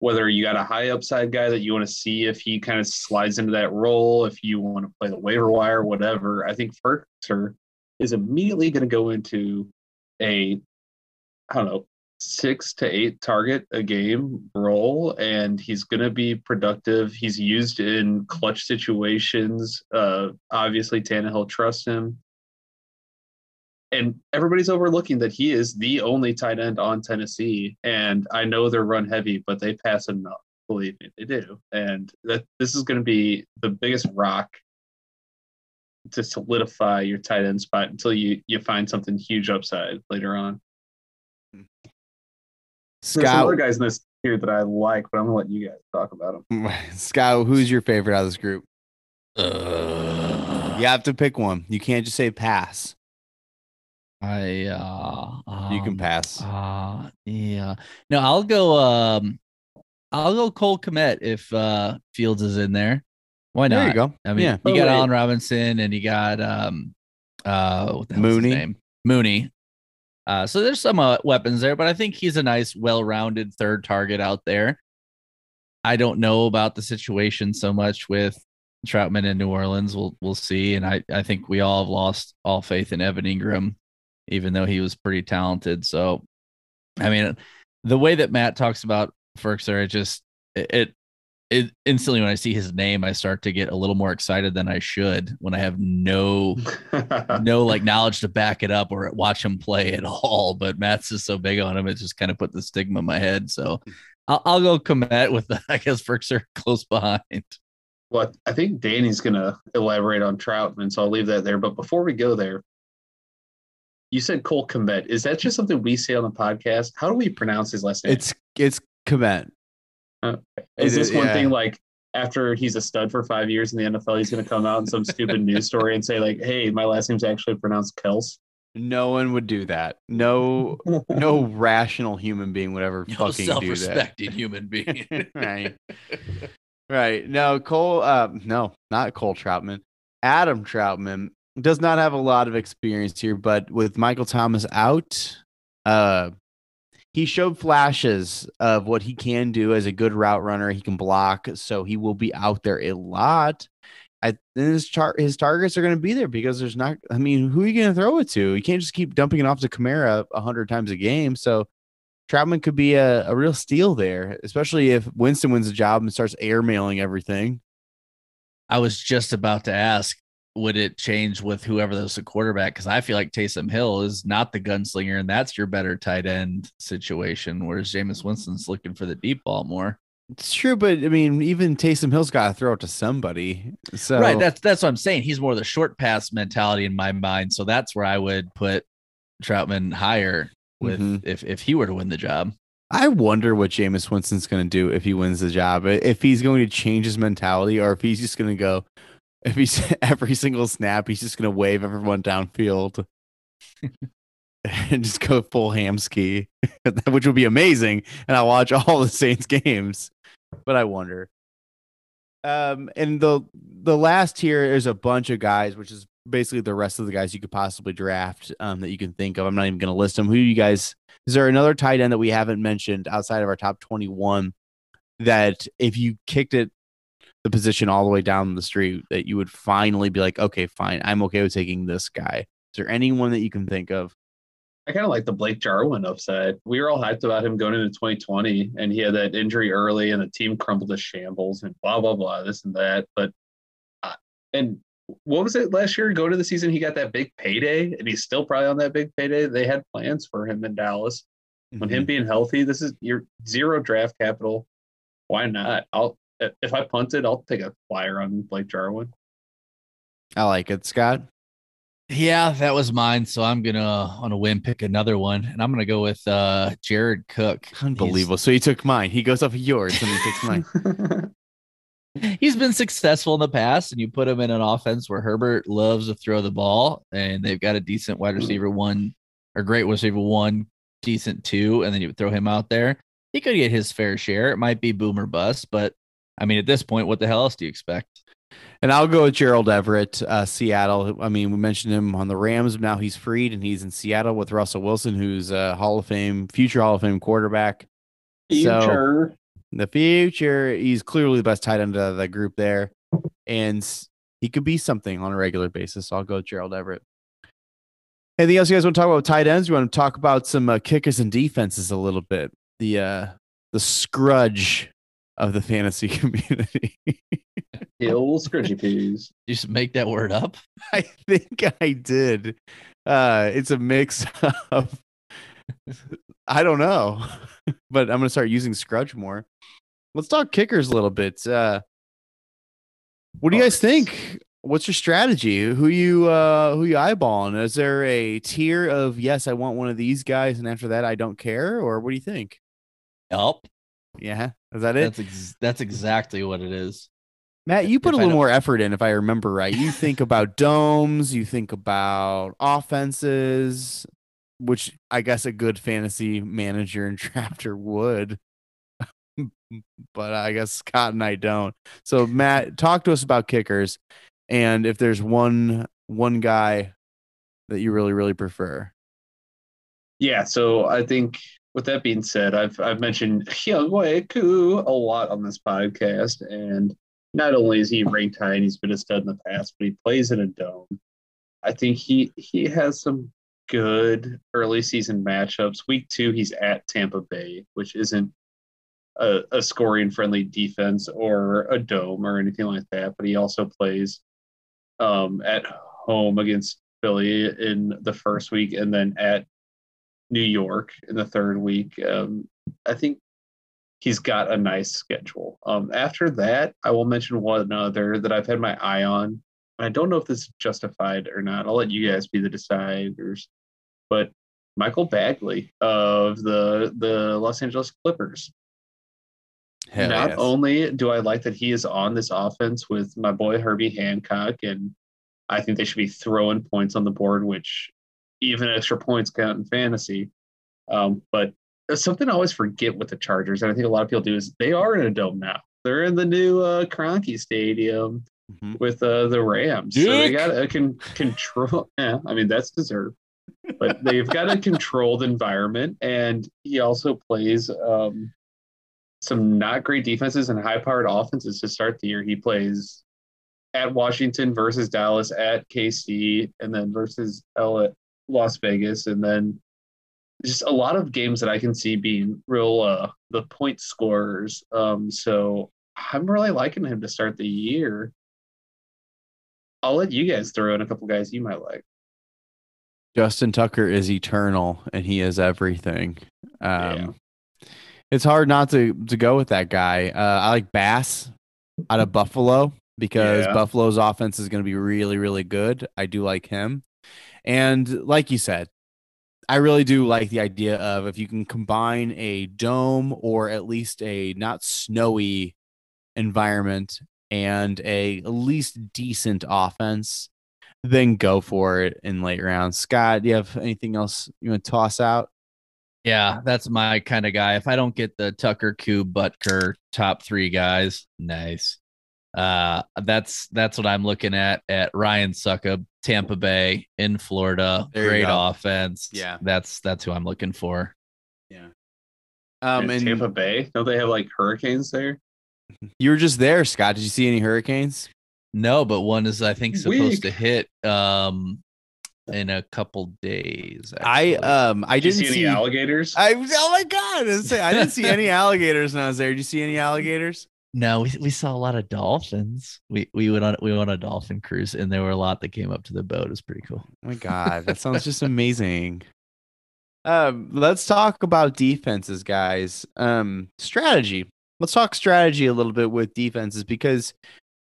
Whether you got a high upside guy that you want to see if he kind of slides into that role, if you want to play the waiver wire, whatever, I think Firkser is immediately going to go into a, I don't know, six to eight target a game role, and he's going to be productive. He's used in clutch situations. Uh, obviously, Tannehill trusts him and everybody's overlooking that he is the only tight end on Tennessee. And I know they're run heavy, but they pass enough. Believe me, they do. And that this is going to be the biggest rock to solidify your tight end spot until you you find something huge upside later on. There's some Scott, other guys in this here that I like, but I'm gonna let you guys talk about them. Scott, who's your favorite out of this group? Uh, You have to pick one. You can't just say pass. I uh You can um, pass. Uh yeah. No, I'll go um I'll go Cole Kmet if uh Fields is in there. Why not? there you go. I mean, yeah. you Oh, got wait. Allen Robinson and you got um uh what the hell's his Mooney. name? Mooney. Uh so there's some uh, weapons there, but I think he's a nice well-rounded third target out there. I don't know about the situation so much with Trautman in New Orleans. We'll we'll see. And I, I think we all have lost all faith in Evan Engram, even though he was pretty talented. So I mean the way that Matt talks about Firkser, it just it, it it instantly when I see his name, I start to get a little more excited than I should when I have no no like knowledge to back it up or watch him play at all. But Matt's is so big on him, it just kind of put the stigma in my head. So I'll, I'll go Kmet with the, I guess Firkser close behind. Well, I think Danny's going to elaborate on Trautman, so I'll leave that there. But before we go there, you said Cole Kmet. Is that just something we say on the podcast? How do we pronounce his last name? It's it's Kmet. Is it this one yeah. thing like after he's a stud for five years in the NFL, he's going to come out in some stupid news story and say like, "Hey, my last name's actually pronounced Kels." No one would do that. No no rational human being would ever No fucking do that. self-respecting human being. right. Right. No, Cole uh no, not Cole Trautman. Adam Trautman does not have a lot of experience here, but with Michael Thomas out, uh he showed flashes of what he can do as a good route runner. He can block, so he will be out there a lot. I and his chart his targets are going to be there because there's not. I mean, who are you going to throw it to? You can't just keep dumping it off to Kamara hundred times a game. So Trautman could be a, a real steal there, especially if Winston wins the job and starts airmailing everything. I was just about to ask, would it change with whoever was the quarterback? Because I feel like Taysom Hill is not the gunslinger, and that's your better tight end situation. Whereas Jameis Winston's looking for the deep ball more. It's true, but I mean, even Taysom Hill's got to throw it to somebody. So right. That's that's what I'm saying. He's more the short pass mentality in my mind. So that's where I would put Trautman higher with Mhm. if if he were to win the job. I wonder what Jameis Winston's going to do if he wins the job. If he's going to change his mentality, or if he's just going to go, if he's every single snap, he's just to wave everyone downfield and just go full ham ski, which would be amazing. And I'll watch all the Saints games, but I wonder. Um, and the the last here is a bunch of guys, which is basically the rest of the guys you could possibly draft um, that you can think of. I'm not even going to list them. Who you guys? Is there another tight end that we haven't mentioned outside of our top 21 that if you kicked it the position all the way down the street that you would finally be like, okay, fine, I'm okay with taking this guy? Is there anyone that you can think of? I kind of like the Blake Jarwin upside. We were all hyped about him going into 2020, and he had that injury early, and the team crumbled to shambles, and blah blah blah, this and that. But uh, and what was it last year? Go to the season, he got that big payday, and he's still probably on that big payday. They had plans for him in Dallas. When him being healthy, this is your zero draft capital. Why not? I'll if I punted, I'll take a flyer on Blake Jarwin. I like it, Scott. Yeah, that was mine. So I'm gonna on a whim pick another one, and I'm gonna go with uh Jared Cook. Unbelievable. so he took mine. He goes off of yours and he takes mine. He's, he's been successful in the past, and you put him in an offense where Herbert loves to throw the ball, and they've got a decent wide receiver one or great wide receiver one, decent two, and then you would throw him out there. He could get his fair share. It might be boomer bust, but I mean, at this point, what the hell else do you expect? And I'll go with Gerald Everett, uh, Seattle. I mean, we mentioned him on the Rams. Now he's freed and he's in Seattle with Russell Wilson, who's a Hall of Fame, future Hall of Fame quarterback. Future. So the future, he's clearly the best tight end of the group there. And he could be something on a regular basis. So I'll go with Gerald Everett. Anything else you guys want to talk about with tight ends? You want to talk about some uh, kickers and defenses a little bit? The uh, the scrudge of the fantasy community. Hill scrunchie peas. You just make that word up. I think I did. Uh, it's a mix of I don't know, but I'm gonna start using Scrudge more. Let's talk kickers a little bit. Uh, what do you guys think? What's your strategy? Who you uh, who you eyeballing? Is there a tier of yes, I want one of these guys, and after that, I don't care, or what do you think? Yep. Yeah, is that it? That's ex- that's exactly what it is. Matt, you put If a I little more effort in, if I remember right. You think about domes, you think about offenses, which I guess a good fantasy manager and drafter would. but I guess Scott and I don't. So Matt, talk to us about kickers and if there's one one guy that you really, really prefer. Yeah, so I think with that being said, I've I've mentioned Younghoe Koo a lot on this podcast, and not only is he ranked high and he's been a stud in the past, but he plays in a dome. I think he he has some good early season matchups. Week two, he's at Tampa Bay, which isn't a, a scoring friendly defense or a dome or anything like that, but he also plays um, at home against Philly in the first week and then at New York in the third week. Um, I think he's got a nice schedule. Um, after that, I will mention one other that I've had my eye on. I don't know if this is justified or not. I'll let you guys be the deciders. But Michael Badgley of the the Los Angeles Clippers. Hell Not yes. only do I like that he is on this offense with my boy Herbie Hancock, and I think they should be throwing points on the board, which even extra points count in fantasy. Um, but something I always forget with the Chargers, and I think a lot of people do is they are in a dome now. They're in the new uh, Kroenke Stadium Mhm. with uh, the Rams, so they got a con- control. Yeah, I mean that's deserved, but they've got a controlled environment, and he also plays um, some not great defenses and high-powered offenses to start the year. He plays at Washington versus Dallas, at KC, and then versus L- Las Vegas, and then just a lot of games that I can see being real uh, the point scorers. Um, so I'm really liking him to start the year. I'll let you guys throw in a couple guys you might like. Justin Tucker is eternal and he is everything. Yeah. Um, It's hard not to to go with that guy. Uh, I like Bass out of Buffalo because Yeah. Buffalo's offense is going to be really really good. I do like him, and like you said, I really do like the idea of if you can combine a dome or at least a not snowy environment and a at least decent offense, then go for it in late rounds. Scott, do you have anything else you want to toss out? Yeah, that's my kind of guy. If I don't get the Tucker, Cube, Butker top three guys, nice. Uh, that's that's what I'm looking at at Ryan Succop, Tampa Bay in Florida. There Great offense. Yeah. that's that's who I'm looking for. Yeah. Um, And and Tampa Bay, don't they have like hurricanes there? You were just there, Scott. Did you see any hurricanes? No, but one is I think supposed Weak. to hit um in a couple days. I um I Did you didn't see any alligators? I oh my god! I, was I didn't see any alligators when I was there. Did you see any alligators? No, we, we saw a lot of dolphins. We we went on we went on a dolphin cruise, and there were a lot that came up to the boat. It was pretty cool. Oh my god, that sounds just amazing. Um, let's talk about defenses, guys. Um, strategy. Let's talk strategy a little bit with defenses because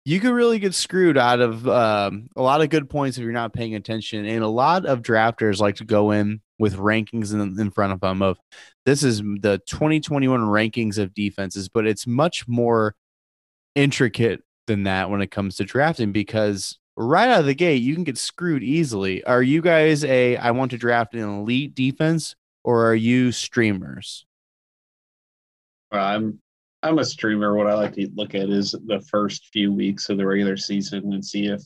you could really get screwed out of um, a lot of good points if you're not paying attention. And a lot of drafters like to go in with rankings in, in front of them of this is the 2021 rankings of defenses, but it's much more intricate than that when it comes to drafting because right out of the gate you can get screwed easily. Are you guys a I want to draft an elite defense or are you streamers? I'm I'm a streamer. What I like to look at is the first few weeks of the regular season and see if,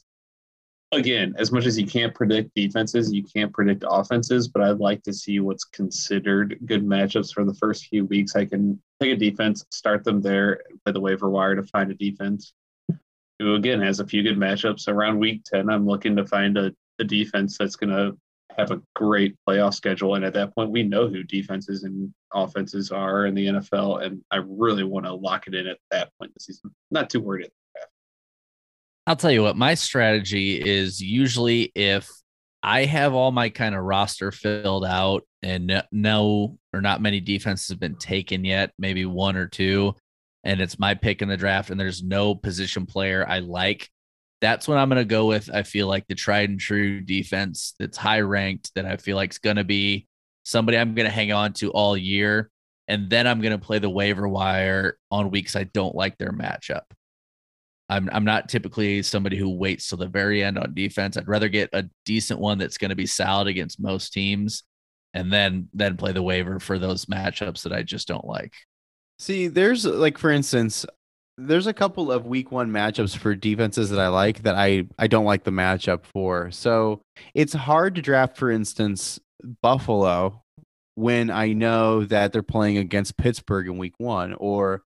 again, as much as you can't predict defenses, you can't predict offenses. But I'd like to see what's considered good matchups for the first few weeks. I can take a defense, start them there, by the waiver wire to find a defense. Who again has a few good matchups around week ten. I'm looking to find a, a defense that's going to have a great playoff schedule. And at that point, we know who defenses and offenses are in the NFL. And I really want to lock it in at that point season. Not too worried. I'll tell you what, my strategy is usually if I have all my kind of roster filled out and no or not many defenses have been taken yet, maybe one or two, and it's my pick in the draft and there's no position player I like, that's what I'm going to go with. I feel like the tried and true defense that's high ranked that I feel like is going to be somebody I'm going to hang on to all year. And then I'm going to play the waiver wire on weeks I don't like their matchup. I'm I'm not typically somebody who waits till the very end on defense. I'd rather get a decent one that's going to be solid against most teams, and then then play the waiver for those matchups that I just don't like. See, there's like for instance, there's a couple of week one matchups for defenses that I like that I I don't like the matchup for. So it's hard to draft, for instance, Buffalo when I know that they're playing against Pittsburgh in week one, or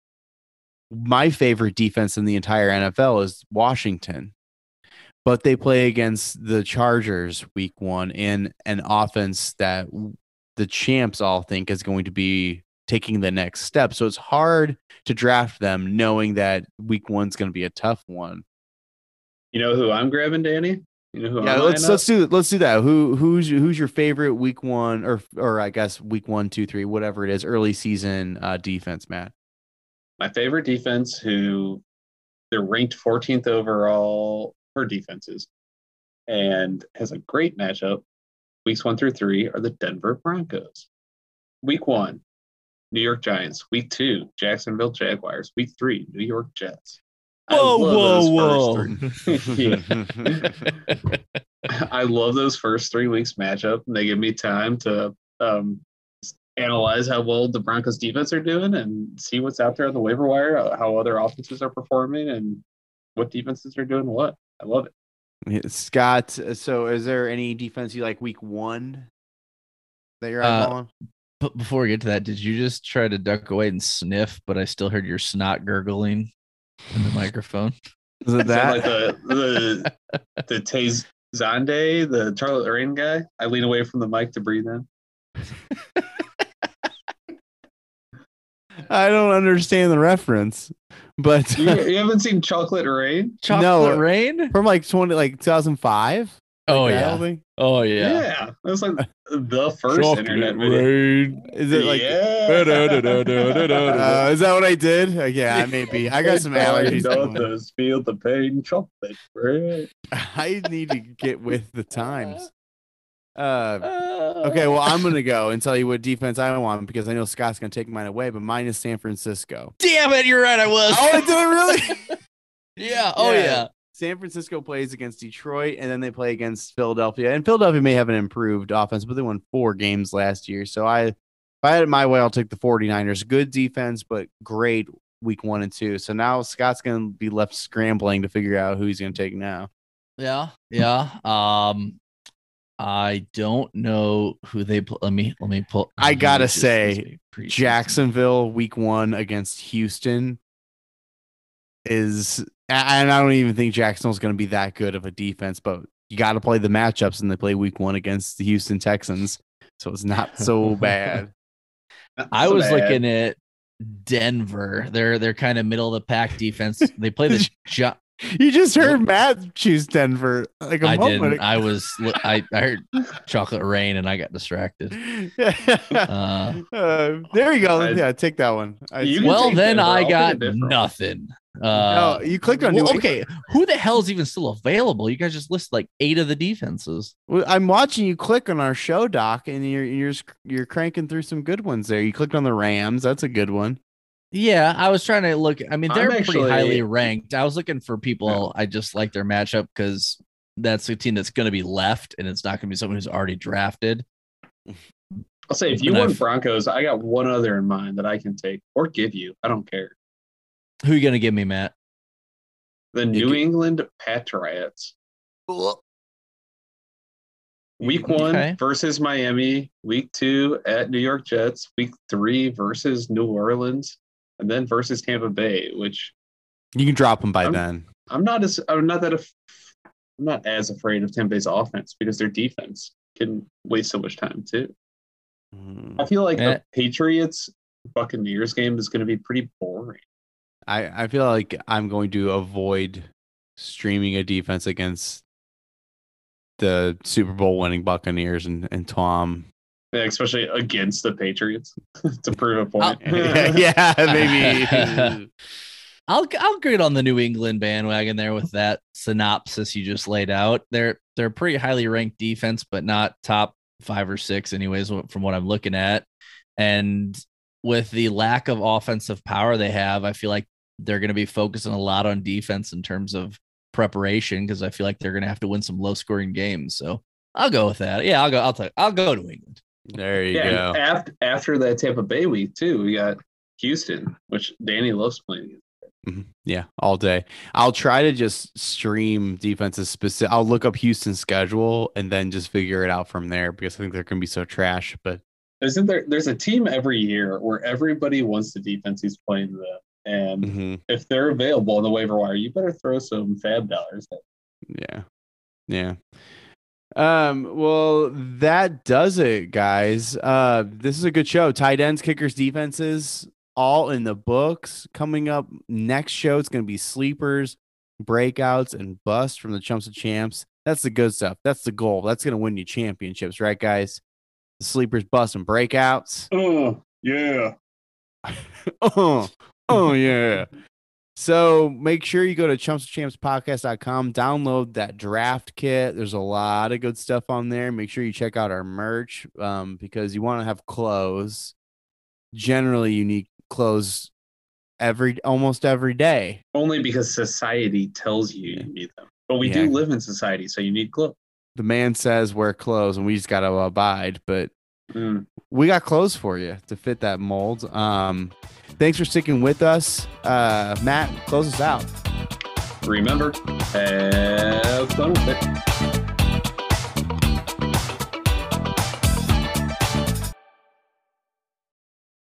my favorite defense in the entire NFL is Washington. But they play against the Chargers week one in an offense that the champs all think is going to be taking the next step. So it's hard to draft them knowing that week one's going to be a tough one. You know who I'm grabbing, Danny? You know who Yeah, I'm let's let's up? do let's do that. Who who's who's your favorite week one or or I guess week one, two, three, whatever it is, early season uh, defense, Matt. my favorite defense who they're ranked 14th overall for defenses and has a great matchup weeks one through three are the denver broncos week one new york giants week two jacksonville jaguars week three new york jets Whoa, Whoa, whoa, those first three- I love those first three weeks matchup, and they give me time to um, analyze how well the Broncos defense are doing and see what's out there on the waiver wire, uh, how other offenses are performing, and what defenses are doing what. I love it. Scott, uh, so is there any defense you like week one that you're Uh, eyeballing? But before we get to that, did you just try to duck away and sniff? But I still heard your snot gurgling in the microphone. Is it that? like the the the Tay Zonday, the Chocolate Rain guy. I lean away from the mic to breathe in. I don't understand the reference, but You, you haven't seen Chocolate Rain? Chocolate No. rain? from like 20 like 2005. Oh Like yeah. don't? Oh Yeah, yeah. that's like the first internet video. rain. Is it like yeah. uh, is that what I did? Uh, yeah, I may. I got some allergies. going. Does feel the pain, chocolate bread. I need to get with the times. Uh, okay, well, I'm gonna go and tell you what defense I want because I know Scott's gonna take mine away, but mine is San Francisco. Damn it, you're right. I was. Oh, I did it really. yeah. Oh Yeah. yeah. San Francisco plays against Detroit, and then they play against Philadelphia. And Philadelphia may have an improved offense, but they won four games last year. So I, if I had it my way, I'll take the 49ers. Good defense, but great week one and two. So now Scott's gonna be left scrambling to figure out who he's gonna take now. Yeah. Yeah. Um, I don't know who they. Pl- let me. Let me pull. I gotta look at this say. Jacksonville week one against Houston. is, and I don't even think Jacksonville's going to be that good of a defense, but you got to play the matchups, and they play Week One against the Houston Texans, so it's not so bad. I So was bad. looking at Denver. They're they're kind of middle of the pack defense. They play the jo- You just heard Matt choose Denver like a I moment didn't. ago. I was I, I heard chocolate rain and I got distracted. Uh, Uh, there you go. I- yeah, take that one. I You see. can well, take then Denver. I I'll got different one. nothing. no, Uh, you clicked on well, New okay, who the hell is even still available? You guys just listed like eight of the defenses. Well, I'm watching you click on our show doc, and you're you're sc- you're cranking through some good ones there. You clicked on the Rams. That's a good one. Yeah, I was trying to look. I mean, they're actually- pretty highly ranked. I was looking for people I just like their matchup because that's a team that's going to be left, and it's not going to be someone who's already drafted. I'll say if you And want I've- Broncos, I got one other in mind that I can take or give you. I don't care. Who you going to give me, Matt? The New England Patriots. Week mm, one Okay. versus Miami. Week two at New York Jets. Week three versus New Orleans, and then versus Tampa Bay. Which You can drop them by I'm- then. I'm not as I'm not that af- I'm not as afraid of Tampa Bay's offense because their defense can waste so much time too. Mm, I feel like Eh. the Patriots Buccaneers game is going to be pretty boring. I I feel like I'm going to avoid streaming a defense against the Super Bowl winning Buccaneers and and Tom. Yeah, especially against the Patriots to prove a point. yeah, maybe. I'll I'll get on the New England bandwagon there with that synopsis you just laid out. They're they're a pretty highly ranked defense, but not top five or six, anyways, from what I'm looking at. And with the lack of offensive power they have, I feel like they're going to be focusing a lot on defense in terms of preparation because I feel like they're going to have to win some low scoring games. So I'll go with that. Yeah, I'll go. I'll take. I'll go New England. There you yeah, go. after after that Tampa Bay week too, we got Houston, which Danny loves playing. Mhm. Yeah, all day. I'll try to just stream defenses specific. I'll look up Houston's schedule and then just figure it out from there because I think they're gonna be so trash. But Isn't there? There's a team every year where everybody wants the defense he's playing them, and mhm, if they're available on the waiver wire, you better throw some FAAB dollars. At yeah, yeah. Um. Well, that does it, guys. Uh, this is a good show. Tight ends, kickers, defenses, all in the books. Coming up next show, it's gonna be sleepers, breakouts, and busts from the chumps of champs. That's the good stuff. That's the goal. That's gonna win you championships, right, guys? The sleepers, busts, and breakouts. Oh yeah. oh, oh yeah. So make sure you go to chumpschampspodcast.com, download that draft kit. There's a lot of good stuff on there. Make sure you check out our merch um, because you want to have clothes. Generally, you need clothes every almost every day. Only because society tells you you need them, but we Yeah. do live in society, so you need clothes. The man says wear clothes, and we just got to abide. But Mm. we got clothes for you to fit that mold. Um, thanks for sticking with us, uh, Matt. Close us out. Remember, have fun with it.